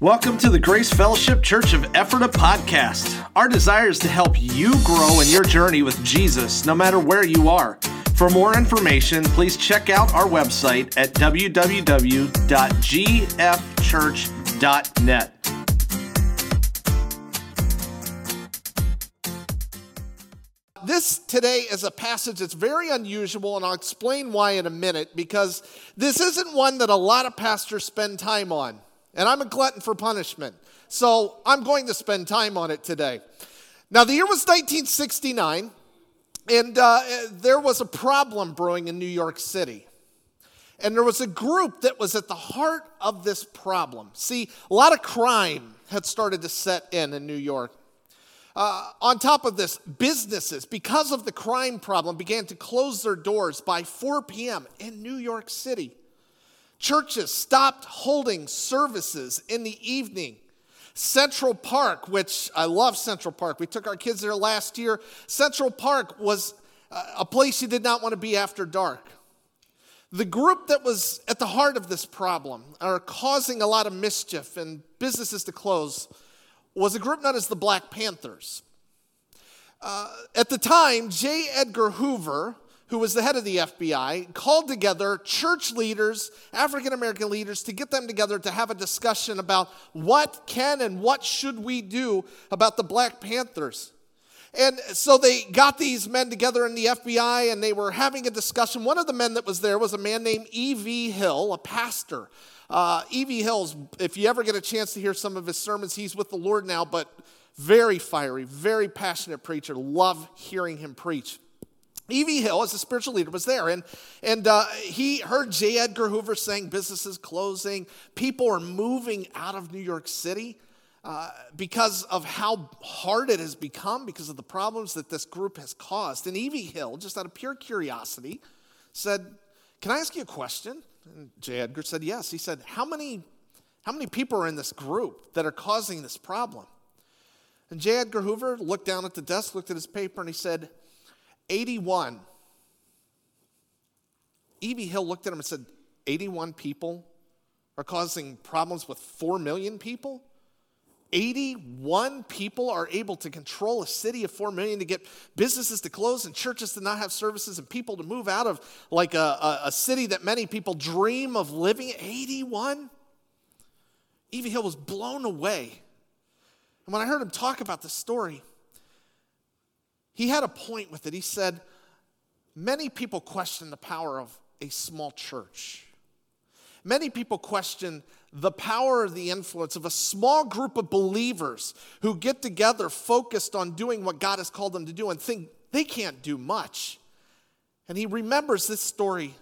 Welcome to the Grace Fellowship Church of Ephrata podcast. Our desire is to help you grow in your journey with Jesus, no matter where you are. For more information, please check out our website at www.gfchurch.net. This today is a passage that's very unusual, and I'll explain why in a minute because this isn't one that a lot of pastors spend time on. And I'm a glutton for punishment. So I'm going to spend time on it today. Now, the year was 1969, and uh, there was a problem brewing in New York City. And there was a group that was at the heart of this problem. See, a lot of crime had started to set in in New York. Uh, on top of this, businesses, because of the crime problem, began to close their doors by 4 p.m. in New York City. Churches stopped holding services in the evening. Central Park, which I love Central Park, we took our kids there last year. Central Park was a place you did not want to be after dark. The group that was at the heart of this problem, or causing a lot of mischief and businesses to close, was a group known as the Black Panthers. Uh, at the time, J. Edgar Hoover, who was the head of the FBI, called together church leaders, African American leaders, to get them together to have a discussion about what can and what should we do about the Black Panthers. And so they got these men together in the FBI and they were having a discussion. One of the men that was there was a man named E.V. Hill, a pastor. Uh, E.V. Hill's, if you ever get a chance to hear some of his sermons, he's with the Lord now, but very fiery, very passionate preacher. Love hearing him preach. E.V. Hill, as a spiritual leader, was there, and, and uh, he heard J. Edgar Hoover saying businesses closing, people are moving out of New York City uh, because of how hard it has become, because of the problems that this group has caused. And E.V. Hill, just out of pure curiosity, said, Can I ask you a question? And J. Edgar said, Yes. He said, How many, how many people are in this group that are causing this problem? And J. Edgar Hoover looked down at the desk, looked at his paper, and he said, 81. E.V. Hill looked at him and said, 81 people are causing problems with 4 million people? 81 people are able to control a city of 4 million to get businesses to close and churches to not have services and people to move out of like a, a, a city that many people dream of living 81 E.V. Hill was blown away. And when I heard him talk about the story, he had a point with it. He said, Many people question the power of a small church. Many people question the power of the influence of a small group of believers who get together focused on doing what God has called them to do and think they can't do much. And he remembers this story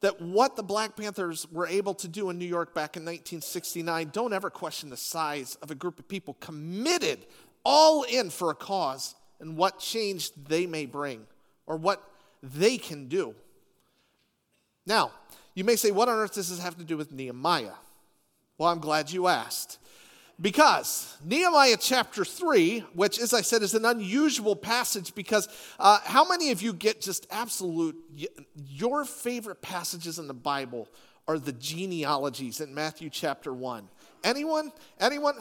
that what the Black Panthers were able to do in New York back in 1969, don't ever question the size of a group of people committed all in for a cause and what change they may bring or what they can do. Now, you may say, what on earth does this have to do with Nehemiah? Well, I'm glad you asked. Because Nehemiah chapter 3, which, as I said, is an unusual passage, because uh, how many of you get just absolute, your favorite passages in the Bible are the genealogies in Matthew chapter 1? Anyone? Anyone?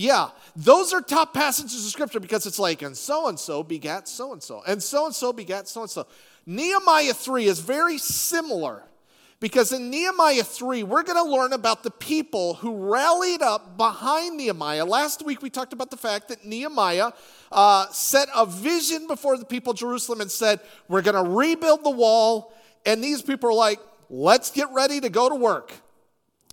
Yeah, those are top passages of scripture because it's like, and so and so begat so and so, and so and so begat so and so. Nehemiah 3 is very similar because in Nehemiah 3, we're going to learn about the people who rallied up behind Nehemiah. Last week, we talked about the fact that Nehemiah uh, set a vision before the people of Jerusalem and said, We're going to rebuild the wall. And these people are like, Let's get ready to go to work.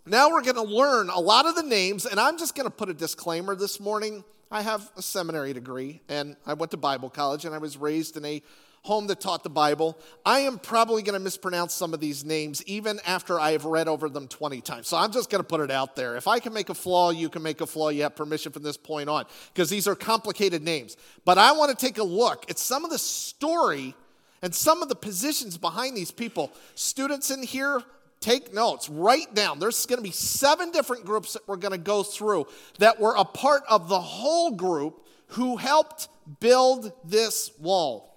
Now we're going to learn a lot of the names, and I'm just going to put a disclaimer this morning. I have a seminary degree, and I went to Bible college, and I was raised in a home that taught the Bible. I am probably going to mispronounce some of these names even after I have read over them 20 times. So I'm just going to put it out there. If I can make a flaw, you can make a flaw. You have permission from this point on because these are complicated names. But I want to take a look at some of the story and some of the positions behind these people. Students in here, take notes, write down. There's going to be seven different groups that we're going to go through that were a part of the whole group who helped build this wall.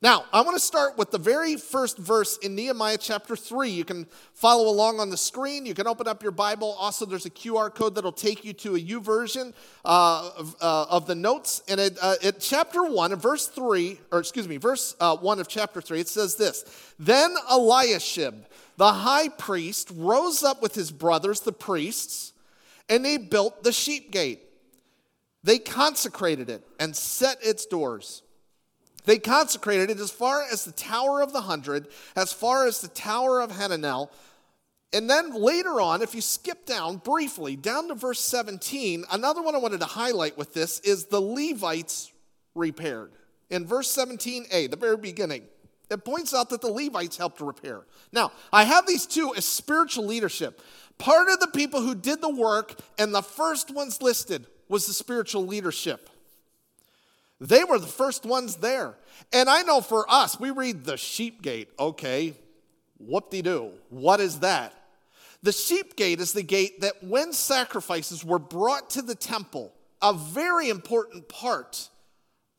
Now, I want to start with the very first verse in Nehemiah chapter 3. You can follow along on the screen. You can open up your Bible. Also, there's a QR code that'll take you to a YouVersion uh, of, uh, of, the notes. And it, uh, at chapter 1, verse 3, or excuse me, verse uh, 1 of chapter 3, it says this Then Eliashib, the high priest, rose up with his brothers, the priests, and they built the sheep gate. They consecrated it and set its doors. They consecrated it as far as the Tower of the Hundred, as far as the Tower of Hananel. And then later on, if you skip down briefly, down to verse 17, another one I wanted to highlight with this is the Levites repaired. In verse 17a, the very beginning, it points out that the Levites helped to repair. Now, I have these two as spiritual leadership. Part of the people who did the work, and the first ones listed, was the spiritual leadership. They were the first ones there. And I know for us, we read the sheep gate. Okay, whoop de doo. What is that? The sheep gate is the gate that when sacrifices were brought to the temple, a very important part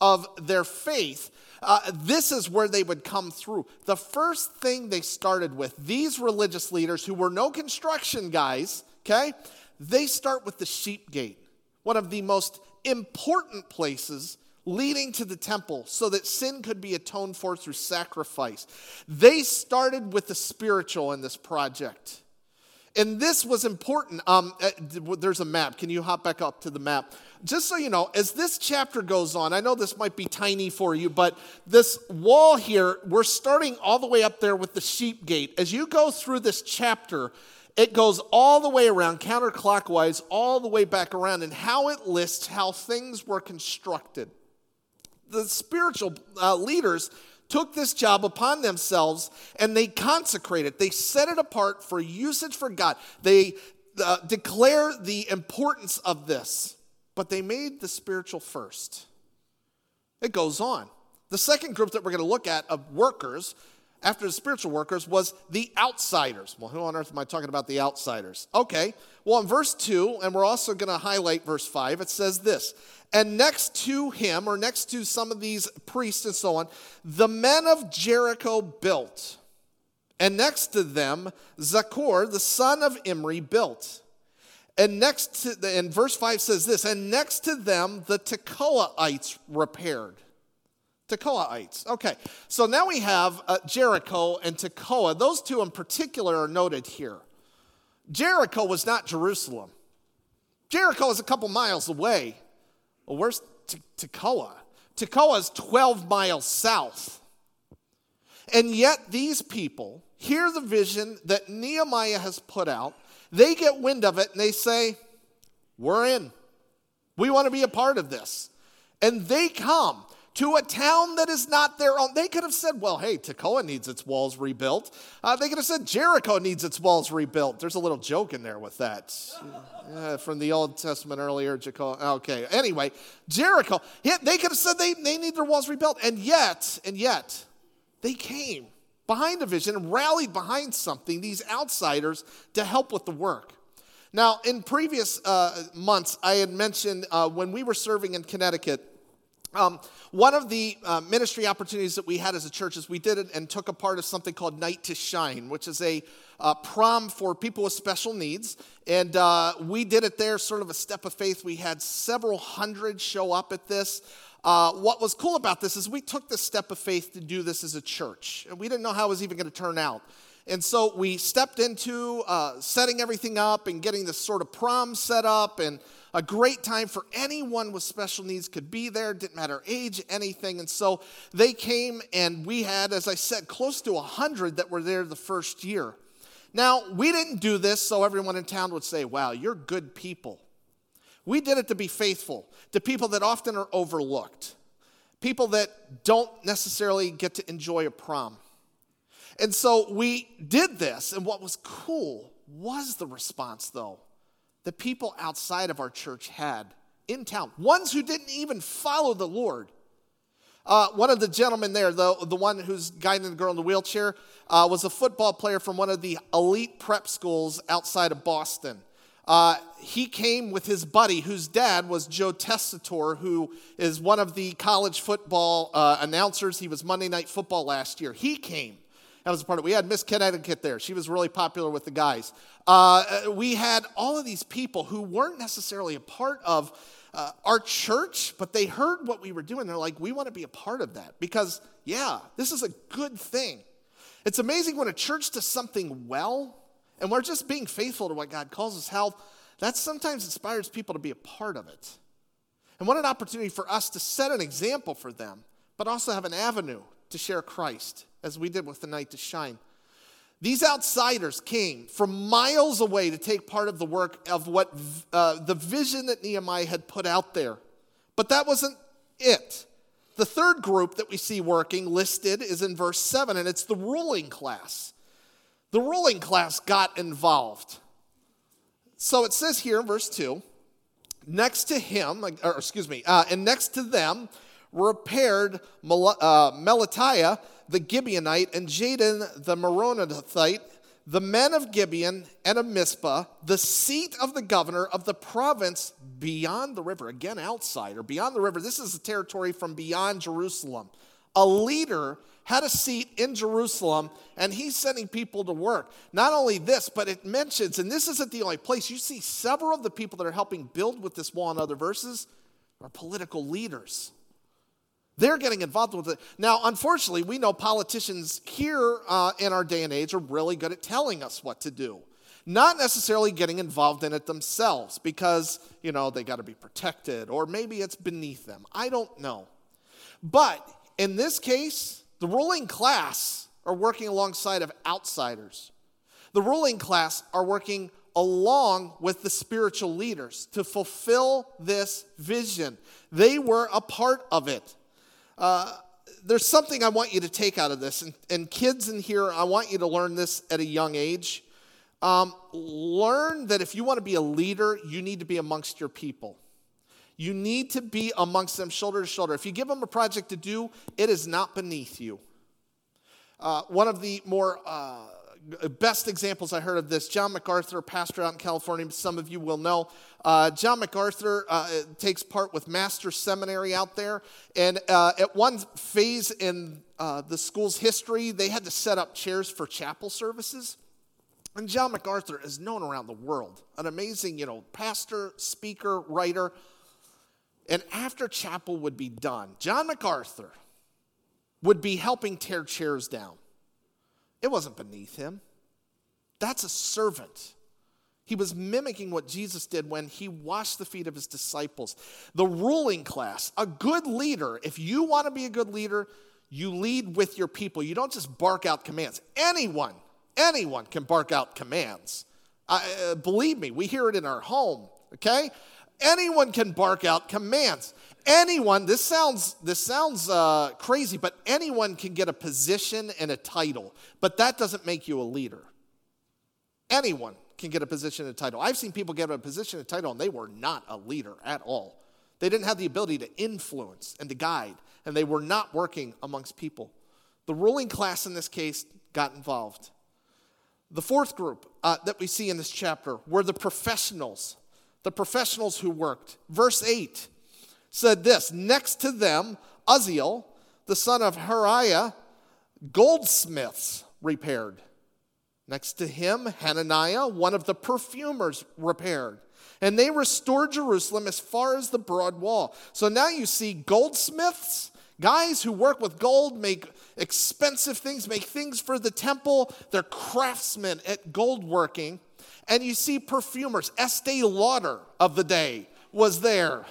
of their faith, uh, this is where they would come through. The first thing they started with, these religious leaders who were no construction guys, okay, they start with the sheep gate, one of the most important places leading to the temple so that sin could be atoned for through sacrifice. They started with the spiritual in this project. And this was important. Um, uh, there's a map. Can you hop back up to the map? Just so you know, as this chapter goes on, I know this might be tiny for you, but this wall here, we're starting all the way up there with the sheep gate. As you go through this chapter, it goes all the way around, counterclockwise, all the way back around, and how it lists how things were constructed the spiritual uh, leaders took this job upon themselves and they consecrated it. They set it apart for usage for God. They uh, declare the importance of this, but they made the spiritual first. It goes on. The second group that we're going to look at of workers after the spiritual workers was the outsiders. Well, who on earth am I talking about the outsiders? Okay, well, in verse 2, and we're also going to highlight verse 5, it says this And next to him, or next to some of these priests and so on, the men of Jericho built. And next to them, Zaccur, the son of Imri, built. And next to, and verse 5 says this, and next to them, the Tekoaites repaired. Tekoaites. Okay, so now we have uh, Jericho and Tekoa. Those two in particular are noted here. Jericho was not Jerusalem. Jericho is a couple miles away. Well, where's T- Tekoa? Tekoa is 12 miles south. And yet, these people hear the vision that Nehemiah has put out. They get wind of it and they say, We're in. We want to be a part of this. And they come to a town that is not their own. They could have said, well, hey, Tekoa needs its walls rebuilt. Uh, they could have said Jericho needs its walls rebuilt. There's a little joke in there with that uh, from the Old Testament earlier. Jericho. Okay, anyway, Jericho, they could have said they, they need their walls rebuilt. And yet, and yet, they came behind a vision and rallied behind something, these outsiders, to help with the work. Now, in previous uh, months, I had mentioned uh, when we were serving in Connecticut, um, one of the uh, ministry opportunities that we had as a church is we did it and took a part of something called Night to Shine, which is a uh, prom for people with special needs. And uh, we did it there, sort of a step of faith. We had several hundred show up at this. Uh, what was cool about this is we took the step of faith to do this as a church. And we didn't know how it was even going to turn out. And so we stepped into uh, setting everything up and getting this sort of prom set up and a great time for anyone with special needs could be there, didn't matter age, anything. And so they came, and we had, as I said, close to 100 that were there the first year. Now, we didn't do this so everyone in town would say, wow, you're good people. We did it to be faithful to people that often are overlooked, people that don't necessarily get to enjoy a prom. And so we did this, and what was cool was the response, though the people outside of our church had in town, ones who didn't even follow the Lord. Uh, one of the gentlemen there, the, the one who's guiding the girl in the wheelchair, uh, was a football player from one of the elite prep schools outside of Boston. Uh, he came with his buddy, whose dad was Joe Tessitore, who is one of the college football uh, announcers. He was Monday Night Football last year. He came. That was a part of it. We had Miss Connecticut there. She was really popular with the guys. Uh, we had all of these people who weren't necessarily a part of uh, our church, but they heard what we were doing. They're like, we want to be a part of that because, yeah, this is a good thing. It's amazing when a church does something well and we're just being faithful to what God calls us health. That sometimes inspires people to be a part of it. And what an opportunity for us to set an example for them, but also have an avenue to share Christ, as we did with the night to shine. These outsiders came from miles away to take part of the work of what uh, the vision that Nehemiah had put out there. But that wasn't it. The third group that we see working listed is in verse 7, and it's the ruling class. The ruling class got involved. So it says here in verse 2 next to him, or excuse me, uh, and next to them repaired Mel- uh, Melatiah the Gibeonite and Jadon the Meronothite, the men of Gibeon and of Mizpah, the seat of the governor of the province beyond the river. Again, outsider, beyond the river. This is the territory from beyond Jerusalem. A leader had a seat in Jerusalem, and he's sending people to work. Not only this, but it mentions, and this isn't the only place, you see several of the people that are helping build with this wall in other verses are political leaders. They're getting involved with it. Now, unfortunately, we know politicians here uh, in our day and age are really good at telling us what to do, not necessarily getting involved in it themselves because, you know, they got to be protected or maybe it's beneath them. I don't know. But in this case, the ruling class are working alongside of outsiders. The ruling class are working along with the spiritual leaders to fulfill this vision. They were a part of it. Uh, there's something I want you to take out of this. And, and, kids in here, I want you to learn this at a young age. Um, learn that if you want to be a leader, you need to be amongst your people. You need to be amongst them shoulder to shoulder. If you give them a project to do, it is not beneath you. Uh, one of the more uh, best examples I heard of this, John MacArthur, pastor out in California, some of you will know. Uh, John MacArthur uh, takes part with Master's Seminary out there. And uh, at one phase in uh, the school's history, they had to set up chairs for chapel services. And John MacArthur is known around the world, an amazing, you know, pastor, speaker, writer. And after chapel would be done, John MacArthur would be helping tear chairs down. It wasn't beneath him. That's a servant. He was mimicking what Jesus did when he washed the feet of his disciples. The ruling class, a good leader, if you want to be a good leader, you lead with your people. You don't just bark out commands. Anyone, anyone can bark out commands. Uh, believe me, we hear it in our home, okay? Anyone can bark out commands anyone this sounds this sounds uh, crazy but anyone can get a position and a title but that doesn't make you a leader. Anyone can get a position and a title. I've seen people get a position and a title and they were not a leader at all. They didn't have the ability to influence and to guide and they were not working amongst people. The ruling class in this case got involved. The fourth group uh, that we see in this chapter were the professionals the professionals who worked. Verse 8 said this Next to them, Uzziel, the son of Hariah, goldsmiths repaired. Next to him, Hananiah, one of the perfumers, repaired. And they restored Jerusalem as far as the broad wall. So now you see goldsmiths, guys who work with gold, make expensive things, make things for the temple. They're craftsmen at gold working. And you see perfumers. Estee Lauder of the day was there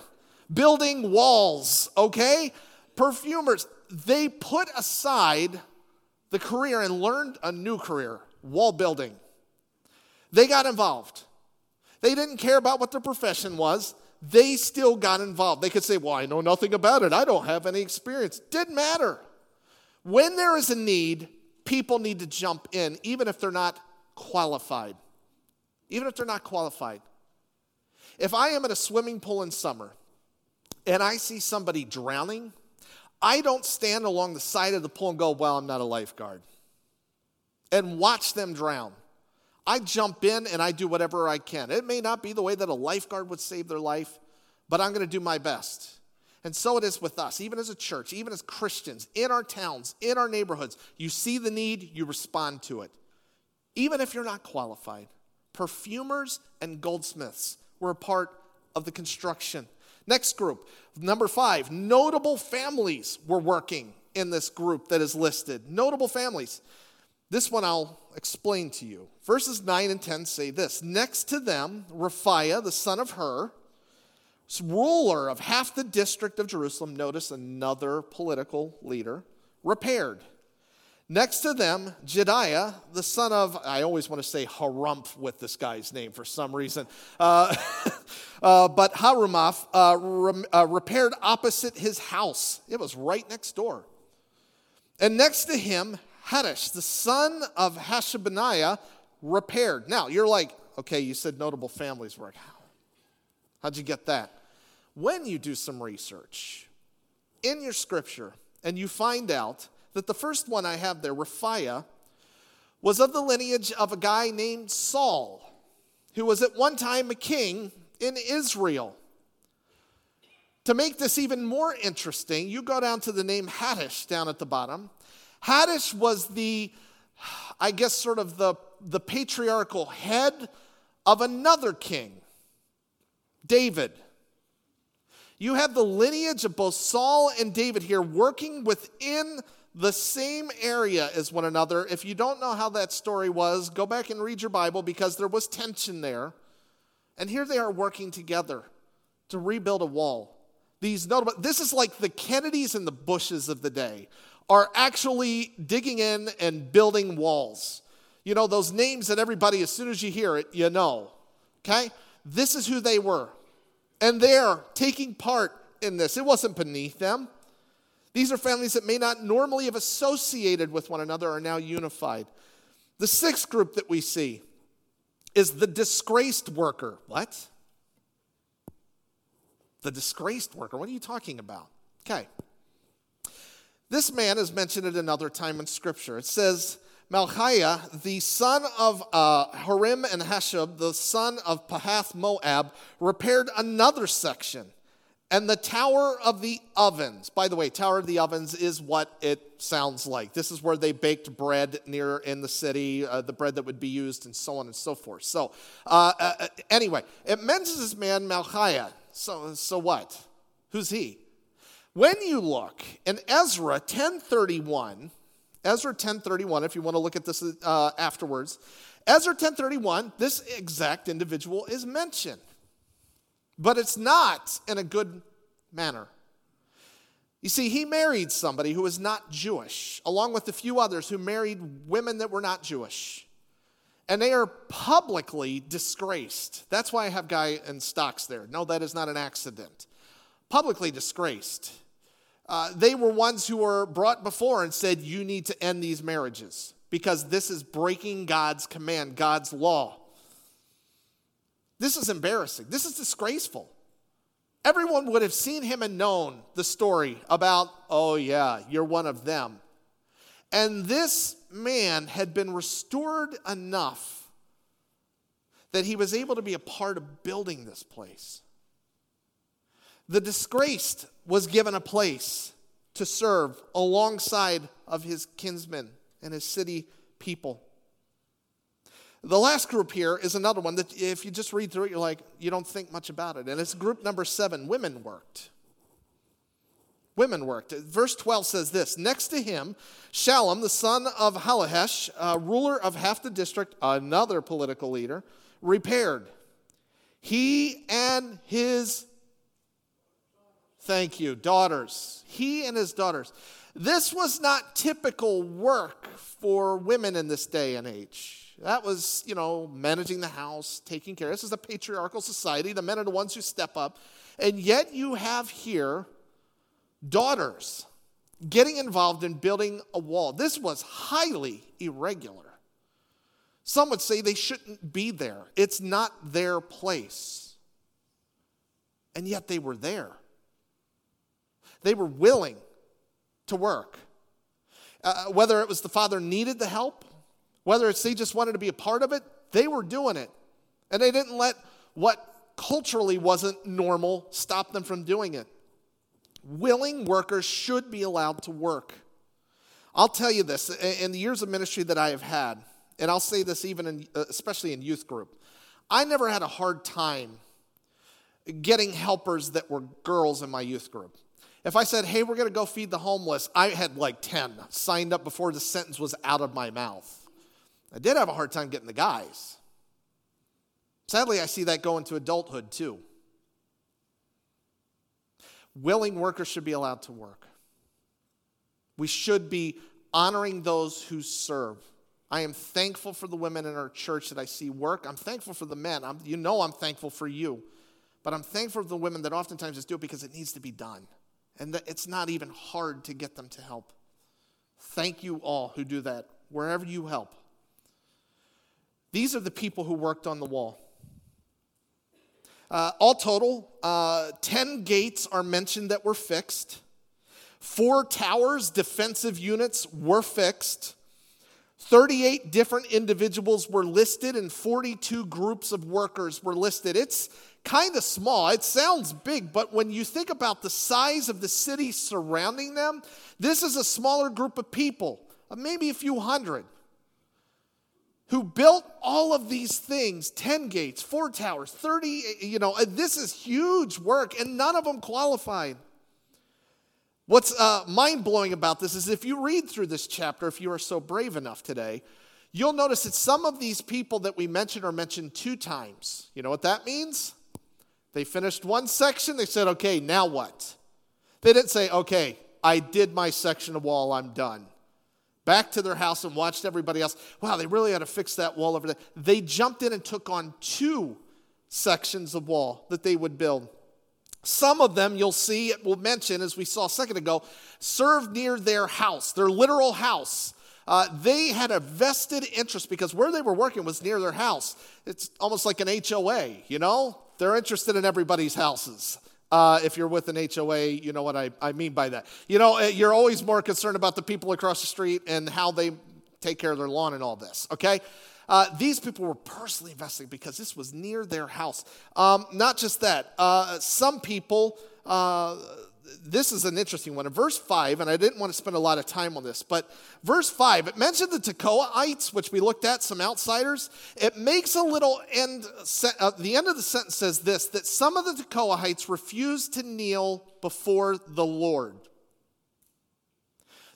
building walls, okay? Perfumers, they put aside the career and learned a new career wall building. They got involved. They didn't care about what their profession was. They still got involved. They could say, Well, I know nothing about it. I don't have any experience. Didn't matter. When there is a need, people need to jump in, even if they're not qualified. Even if they're not qualified. If I am at a swimming pool in summer and I see somebody drowning, I don't stand along the side of the pool and go, Well, I'm not a lifeguard, and watch them drown. I jump in and I do whatever I can. It may not be the way that a lifeguard would save their life, but I'm going to do my best. And so it is with us, even as a church, even as Christians, in our towns, in our neighborhoods. You see the need, you respond to it. Even if you're not qualified. Perfumers and goldsmiths were a part of the construction. Next group, number five, notable families were working in this group that is listed. Notable families. This one I'll explain to you. Verses 9 and 10 say this Next to them, Raphiah, the son of Hur, ruler of half the district of Jerusalem, notice another political leader, repaired. Next to them, Jediah, the son of, I always want to say Harumph with this guy's name for some reason, uh, uh, but Harumaph uh, re- uh, repaired opposite his house. It was right next door. And next to him, Hattush, the son of Hashabneiah, repaired. Now, you're like, okay, you said notable families work. How'd you get that? When you do some research in your scripture and you find out that the first one I have there, Raphiah, was of the lineage of a guy named Saul, who was at one time a king in Israel. To make this even more interesting, you go down to the name Hattush down at the bottom. Hattush was the, I guess, sort of the, the patriarchal head of another king, David. You have the lineage of both Saul and David here working within the same area as one another. If you don't know how that story was, go back and read your Bible because there was tension there. And here they are working together to rebuild a wall. These notable, this is like the Kennedys and the Bushes of the day are actually digging in and building walls. You know, those names that everybody, as soon as you hear it, you know. Okay? This is who they were. And they're taking part in this. It wasn't beneath them. These are families that may not normally have associated with one another are now unified. The sixth group that we see is the disgraced worker. What? The disgraced worker. What are you talking about? Okay. This man is mentioned at another time in Scripture. It says, Malchiah, the son of uh, Harim and Hashab, the son of Pahath Moab, repaired another section and the Tower of the Ovens. By the way, Tower of the Ovens is what it sounds like. This is where they baked bread near in the city, uh, the bread that would be used, and so on and so forth. So, uh, uh, uh anyway, it mentions this man Malchiah. So, so what? Who's he? When you look in Ezra 1031, Ezra 1031, if you want to look at this uh, afterwards, Ezra 1031, this exact individual is mentioned but it's not in a good manner. You see, he married somebody who was not Jewish, along with a few others who married women that were not Jewish. And they are publicly disgraced. That's why I have guy in stocks there. No, that is not an accident. Publicly disgraced. Uh, they were ones who were brought before and said, You need to end these marriages because this is breaking God's command, God's law. This is embarrassing. This is disgraceful. Everyone would have seen him and known the story about, oh, yeah, you're one of them. And this man had been restored enough that he was able to be a part of building this place. The disgraced was given a place to serve alongside of his kinsmen and his city people. The last group here is another one that if you just read through it, you're like, you don't think much about it. And it's group number seven women worked. Women worked. Verse 12 says this Next to him, Shallum, the son of Hallohesh, uh, ruler of half the district, another political leader, repaired. He and his, thank you, daughters. He and his daughters. This was not typical work for women in this day and age. That was, you know, managing the house, taking care. This is a patriarchal society. The men are the ones who step up. And yet you have here daughters getting involved in building a wall. This was highly irregular. Some would say they shouldn't be there, it's not their place. And yet they were there. They were willing to work. Uh, whether it was the father needed the help whether it's they just wanted to be a part of it, They were doing it. And they didn't let what culturally wasn't normal stop them from doing it. Willing workers should be allowed to work. I'll tell you this in the years of ministry that I have had, and I'll say this even in, uh, especially in youth group, I never had a hard time getting helpers that were girls in my youth group. If I said, hey, we're going to go feed the homeless, I had like 10 signed up before the sentence was out of my mouth. I did have a hard time getting the guys. Sadly, I see that go into adulthood too. Willing workers should be allowed to work. We should be honoring those who serve. I am thankful for the women in our church that I see work. I'm thankful for the men. I'm, you know, I'm thankful for you. But I'm thankful for the women that oftentimes just do it because it needs to be done. And it's not even hard to get them to help. Thank you all who do that, wherever you help. These are the people who worked on the wall. Uh, all total, uh, 10 gates are mentioned that were fixed. Four towers, defensive units, were fixed. 38 different individuals were listed, and 42 groups of workers were listed. It's kind of small. It sounds big, but when you think about the size of the city surrounding them, this is a smaller group of people, maybe a few hundred who built all of these things 10 gates, four towers, 30, you know, this is huge work, and none of them qualified. What's uh, mind blowing about this is if you read through this chapter, if you are so brave enough today, you'll notice that some of these people that we mentioned are mentioned two times. You know what that means? They finished one section, they said, okay, now what? They didn't say, okay, I did my section of wall, I'm done back to their house and watched everybody else. Wow, they really had to fix that wall over there. They jumped in and took on two sections of wall that they would build. Some of them you'll see, it will mention, as we saw a second ago, served near their house, their literal house. Uh, they had a vested interest because where they were working was near their house. It's almost like an HOA, you know? They're interested in everybody's houses. Uh, if you're with an HOA, you know what I, I mean by that. You know, uh, you're always more concerned about the people across the street and how they take care of their lawn and all this, okay? Uh, these people were personally investing because this was near their house. Um, not just that, uh, some people, uh, this is an interesting one. In verse 5, and I didn't want to spend a lot of time on this, but verse 5, it mentioned the Tekoaites, which we looked at, some outsiders. It makes a little end, uh, the end of the sentence says this that some of the Tekoaites refused to kneel before the Lord.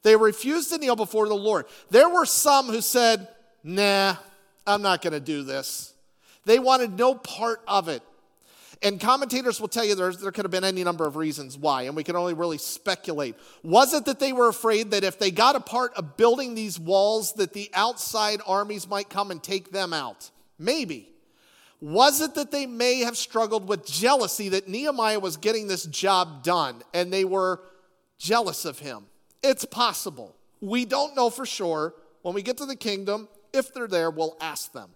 They refused to kneel before the Lord. There were some who said, Nah, I'm not going to do this. They wanted no part of it. And commentators will tell you there could have been any number of reasons why, and we can only really speculate. Was it that they were afraid that if they got a part of building these walls, that the outside armies might come and take them out? Maybe. Was it that they may have struggled with jealousy that Nehemiah was getting this job done and they were jealous of him? It's possible. We don't know for sure. When we get to the kingdom, if they're there, we'll ask them.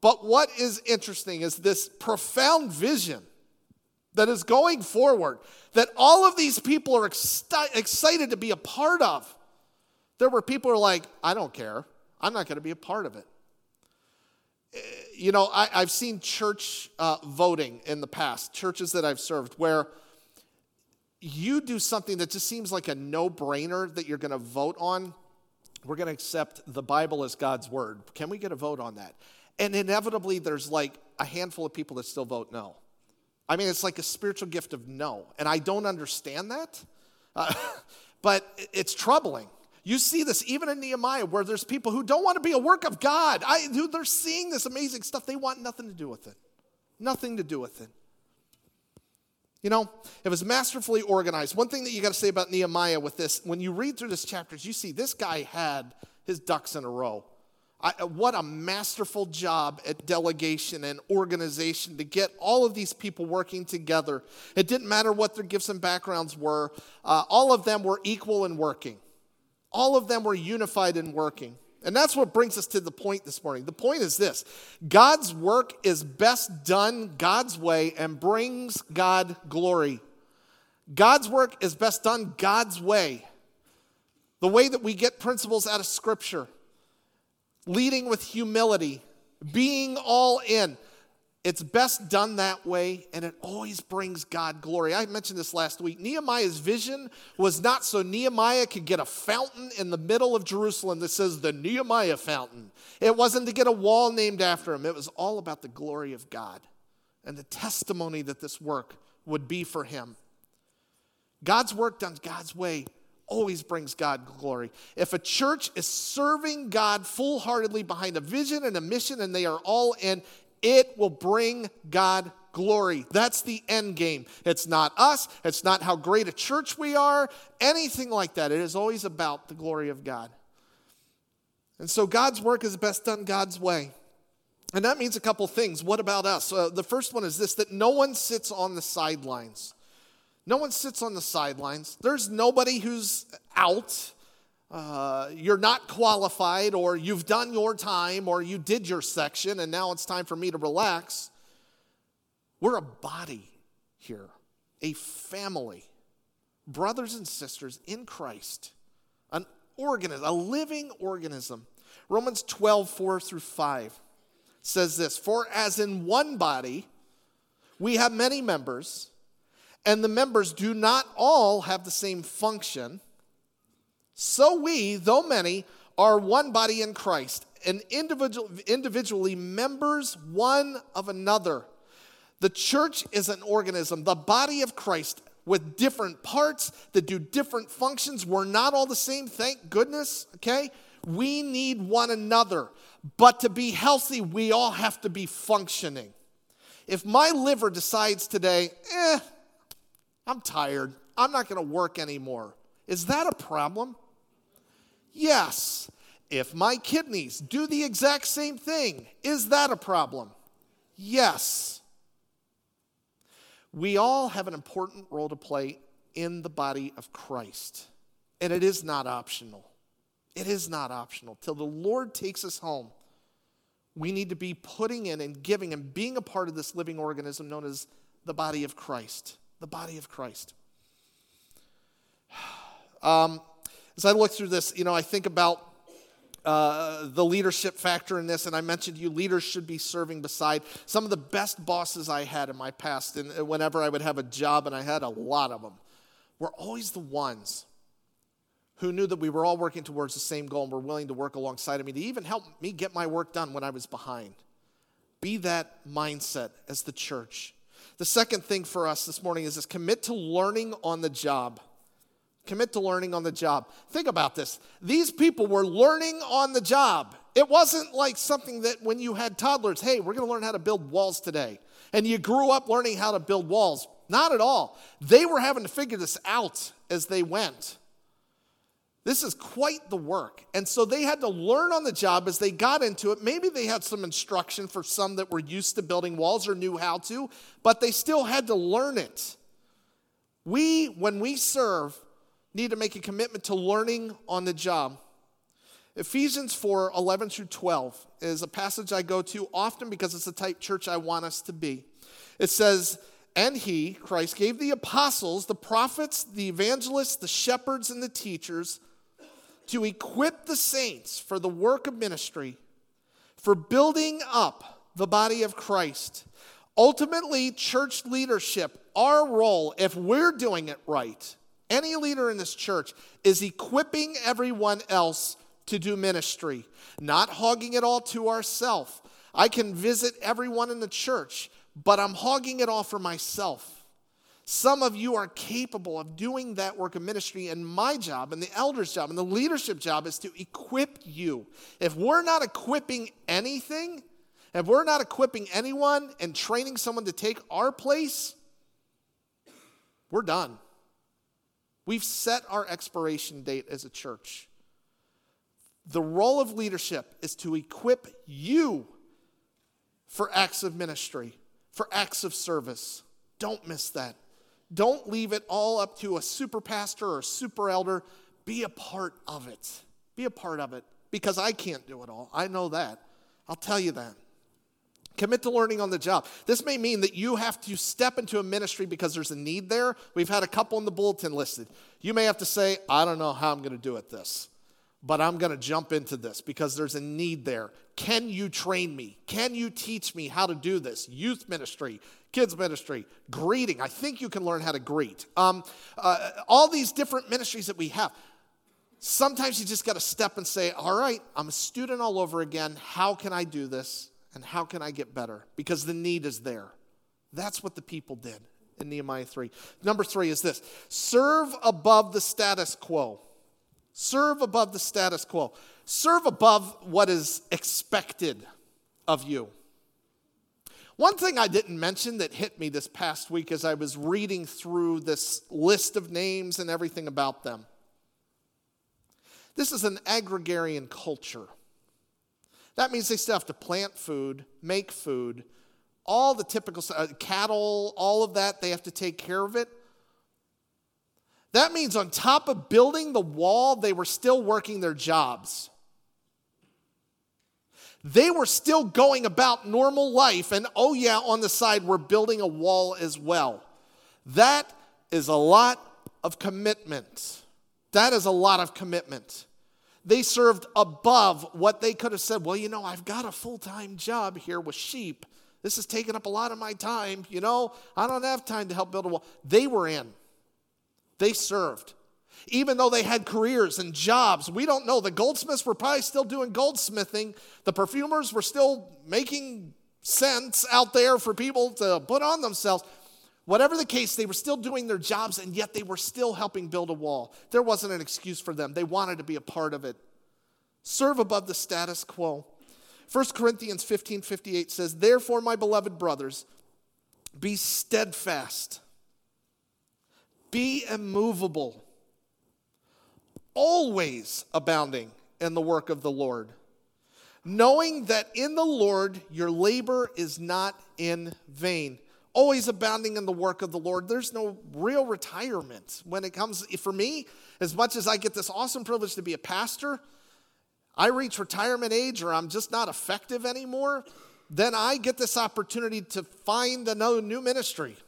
But what is interesting is this profound vision that is going forward that all of these people are excited to be a part of. There were people who are like, I don't care. I'm not going to be a part of it. Eh, you know, I, have seen church uh, voting in the past, churches that I've served, where you do something that just seems like a no brainer that you're going to vote on. We're going to accept the Bible as God's word. Can we get a vote on that? And inevitably, there's like a handful of people that still vote no. I mean, it's like a spiritual gift of no. And I don't understand that, uh, but it's troubling. You see this even in Nehemiah, where there's people who don't want to be a work of God. I, they're seeing this amazing stuff. They want nothing to do with it. Nothing to do with it. You know, it was masterfully organized. One thing that you got to say about Nehemiah with this, when you read through this chapters, you see this guy had his ducks in a row. I, what a masterful job at delegation and organization to get all of these people working together. It didn't matter what their gifts and backgrounds were, uh, all of them were equal in working. All of them were unified in working. And that's what brings us to the point this morning. The point is this God's work is best done God's way and brings God glory. God's work is best done God's way. The way that we get principles out of Scripture leading with humility, being all in. It's best done that way, and it always brings God glory. I mentioned this last week. Nehemiah's vision was not so Nehemiah could get a fountain in the middle of Jerusalem that says the Nehemiah fountain. It wasn't to get a wall named after him, it was all about the glory of God and the testimony that this work would be for him. God's work done God's way always brings God glory. If a church is serving God full heartedly behind a vision and a mission and they are all in, it will bring God glory. That's the end game. It's not us, it's not how great a church we are, anything like that. It is always about the glory of God. And so God's work is best done God's way. And that means a couple things. What about us? Uh, the first one is this that no one sits on the sidelines. No one sits on the sidelines. There's nobody who's out. Uh, you're not qualified, or you've done your time, or you did your section, and now it's time for me to relax. We're a body here, a family, brothers and sisters in Christ, an organism, a living organism. Romans 12, 4 through 5 says this For as in one body we have many members, and the members do not all have the same function, so we, though many, are one body in Christ, and individual, individually members one of another. The church is an organism, the body of Christ, with different parts that do different functions. We're not all the same, thank goodness, okay? We need one another. But to be healthy, we all have to be functioning. If my liver decides today, eh, I'm tired. I'm not going to work anymore. Is that a problem? Yes. If my kidneys do the exact same thing, is that a problem? Yes. We all have an important role to play in the body of Christ, and it is not optional. It is not optional. Till the Lord takes us home, we need to be putting in and giving and being a part of this living organism known as the body of Christ the body of Christ. Um, as I look through this, you know, I think about uh, the leadership factor in this, and I mentioned you leaders should be serving beside some of the best bosses I had in my past. And whenever I would have a job, and I had a lot of them, were always the ones who knew that we were all working towards the same goal and were willing to work alongside of me to even help me get my work done when I was behind. Be that mindset as the church. The second thing for us this morning is this commit to learning on the job. Commit to learning on the job. Think about this. These people were learning on the job. It wasn't like something that when you had toddlers, hey, we're going to learn how to build walls today. And you grew up learning how to build walls. Not at all. They were having to figure this out as they went. This is quite the work. And so they had to learn on the job as they got into it. Maybe they had some instruction for some that were used to building walls or knew how to, but they still had to learn it. We, when we serve, need to make a commitment to learning on the job. Ephesians 4 11 through 12 is a passage I go to often because it's the type church I want us to be. It says, and he, Christ, gave the apostles, the prophets, the evangelists, the shepherds, and the teachers to equip the saints for the work of ministry, for building up the body of Christ. Ultimately, church leadership, our role, if we're doing it right, any leader in this church is equipping everyone else to do ministry, not hogging it all to ourselves. I can visit everyone in the church, but I'm hogging it all for myself. Some of you are capable of doing that work of ministry, and my job, and the elder's job, and the leadership job is to equip you. If we're not equipping anything, if we're not equipping anyone and training someone to take our place, we're done. We've set our expiration date as a church. The role of leadership is to equip you for acts of ministry, for acts of service. Don't miss that. Don't leave it all up to a super pastor or super elder. Be a part of it. Be a part of it because I can't do it all. I know that. I'll tell you that. Commit to learning on the job. This may mean that you have to step into a ministry because there's a need there. We've had a couple in the bulletin listed. You may have to say, I don't know how I'm going to do it this. But I'm going to jump into this because there's a need there. Can you train me? Can you teach me how to do this? Youth ministry, kids ministry, greeting. I think you can learn how to greet. Um, uh, all these different ministries that we have. Sometimes you just got to step and say, All right, I'm a student all over again. How can I do this? And how can I get better? Because the need is there. That's what the people did in Nehemiah 3. Number three is this serve above the status quo. Serve above the status quo. Serve above what is expected of you. One thing I didn't mention that hit me this past week as I was reading through this list of names and everything about them. This is an agrarian culture. That means they still have to plant food, make food, all the typical uh, cattle, all of that, they have to take care of it. That means on top of building the wall, they were still working their jobs. They were still going about normal life, and oh, yeah, on the side, we're building a wall as well. That is a lot of commitment. That is a lot of commitment. They served above what they could have said, well, you know, I've got a full time job here with sheep. This is taking up a lot of my time. You know, I don't have time to help build a wall. They were in. They served. Even though they had careers and jobs, we don't know. The goldsmiths were probably still doing goldsmithing. The perfumers were still making scents out there for people to put on themselves. Whatever the case, they were still doing their jobs and yet they were still helping build a wall. There wasn't an excuse for them. They wanted to be a part of it. Serve above the status quo. 1 Corinthians 15 58 says, Therefore, my beloved brothers, be steadfast be immovable, always abounding in the work of the Lord, knowing that in the Lord your labor is not in vain. Always abounding in the work of the Lord. There's no real retirement when it comes, for me, as much as I get this awesome privilege to be a pastor, I reach retirement age or I'm just not effective anymore, then I get this opportunity to find another new ministry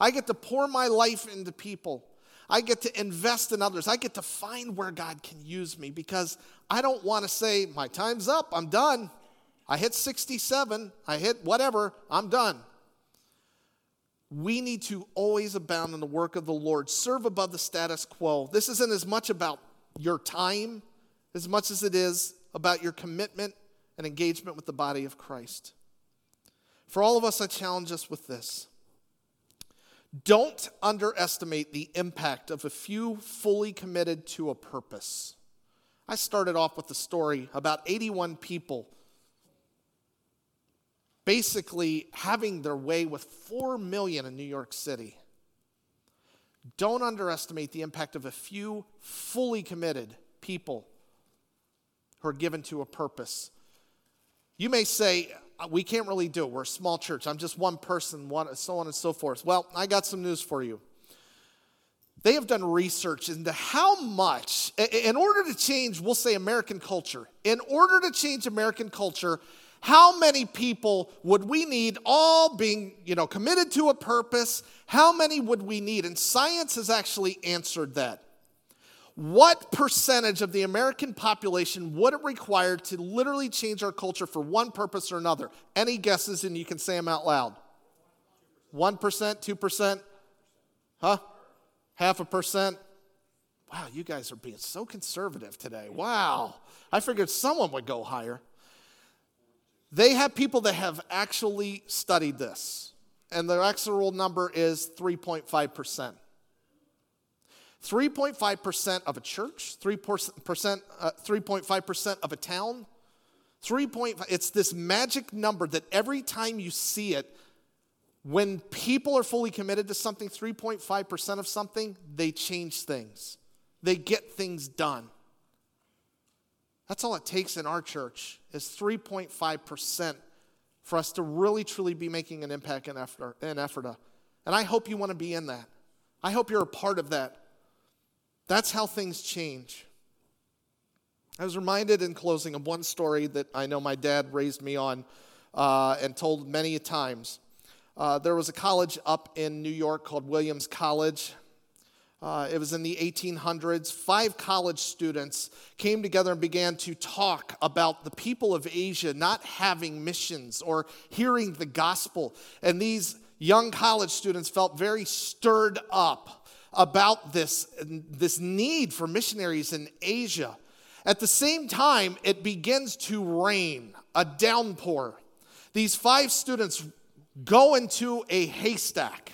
I get to pour my life into people. I get to invest in others. I get to find where God can use me because I don't want to say, my time's up, I'm done. I hit 67, I hit whatever, I'm done. We need to always abound in the work of the Lord, serve above the status quo. This isn't as much about your time as much as it is about your commitment and engagement with the body of Christ. For all of us, I challenge us with this don't underestimate the impact of a few fully committed to a purpose. I started off with the story about 81 people basically having their way with 4 million in New York City. Don't underestimate the impact of a few fully committed people who are given to a purpose. You may say, we can't really do it. We're a small church. I'm just one person, one, so on and so forth. Well, I got some news for you. They have done research into how much, in order to change, we'll say American culture, in order to change American culture, how many people would we need all being you know committed to a purpose how many would we need and science has actually answered that what percentage of the American population would it require to literally change our culture for one purpose or another? Any guesses, and you can say them out loud? 1%, 2%? Huh? Half a percent? Wow, you guys are being so conservative today. Wow. I figured someone would go higher. They have people that have actually studied this, and their actual number is 3.5%. 3.5% of a church, 3%, uh, 3.5% of a town, 3.5, it's this magic number that every time you see it, when people are fully committed to something, 3.5% of something, they change things. They get things done. That's all it takes in our church is 3.5% for us to really truly be making an impact in Ephrata. And I hope you want to be in that. I hope you're a part of that. That's how things change. I was reminded in closing of one story that I know my dad raised me on uh, and told many times. Uh, there was a college up in New York called Williams College. Uh, it was in the 1800s. Five college students came together and began to talk about the people of Asia not having missions or hearing the gospel. And these young college students felt very stirred up about this, this need for missionaries in Asia. At the same time, it begins to rain, a downpour. These five students go into a haystack.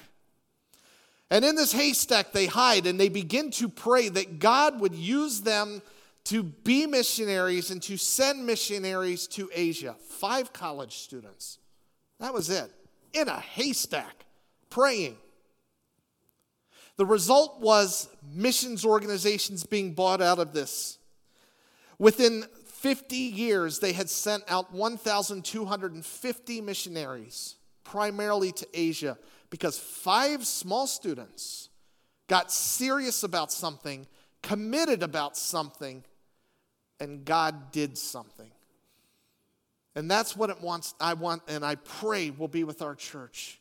And in this haystack, they hide and they begin to pray that God would use them to be missionaries and to send missionaries to Asia. Five college students. That was it. In a haystack, praying. The result was missions organizations being bought out of this. Within 50 years, they had sent out 1,250 missionaries, primarily to Asia, because five small students got serious about something, committed about something, and God did something. And that's what it wants, I want, and I pray will be with our church.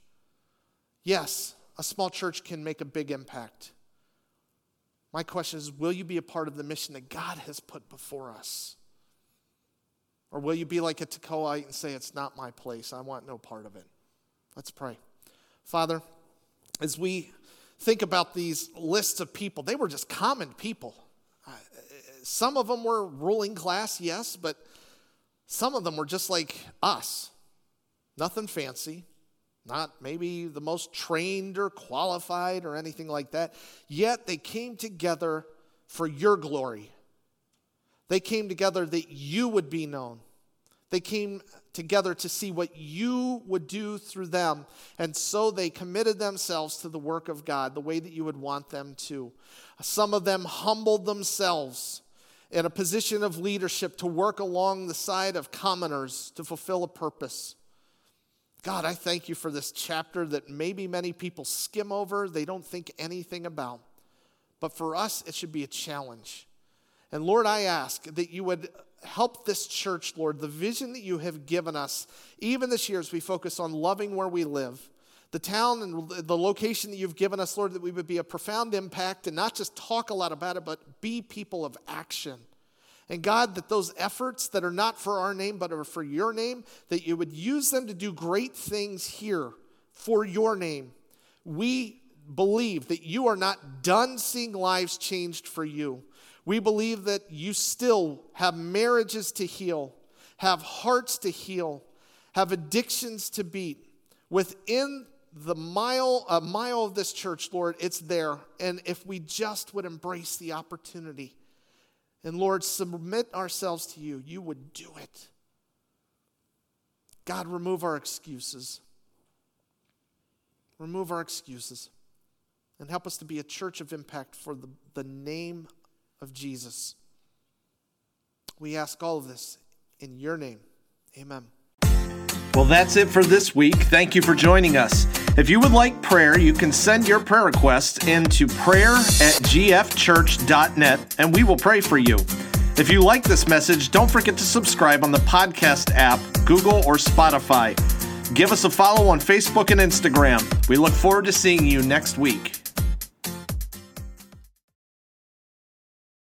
Yes, a small church can make a big impact. My question is will you be a part of the mission that God has put before us? Or will you be like a Tekoite and say, It's not my place, I want no part of it? Let's pray. Father, as we think about these lists of people, they were just common people. Some of them were ruling class, yes, but some of them were just like us. Nothing fancy, not maybe the most trained or qualified or anything like that. Yet they came together for your glory. They came together that you would be known. They came together to see what you would do through them. And so they committed themselves to the work of God the way that you would want them to. Some of them humbled themselves in a position of leadership to work along the side of commoners to fulfill a purpose. God, I thank you for this chapter that maybe many people skim over, they don't think anything about. But for us, it should be a challenge. And Lord, I ask that you would help this church, Lord, the vision that you have given us, even this year as we focus on loving where we live, the town and the location that you've given us, Lord, that we would be a profound impact and not just talk a lot about it, but be people of action. And God, that those efforts that are not for our name, but are for your name, that you would use them to do great things here for your name. We believe that you are not done seeing lives changed for you. We believe that you still have marriages to heal, have hearts to heal, have addictions to beat. Within the mile, a mile of this church, Lord, it's there. And if we just would embrace the opportunity, and Lord, submit ourselves to you, you would do it. God, remove our excuses. Remove our excuses. And help us to be a church of impact for the, the name of Jesus. We ask all of this in your name. Amen. Well, that's it for this week. Thank you for joining us. If you would like prayer, you can send your prayer request into prayer at gfchurch.net and we will pray for you. If you like this message, don't forget to subscribe on the podcast app, Google, or Spotify. Give us a follow on Facebook and Instagram. We look forward to seeing you next week.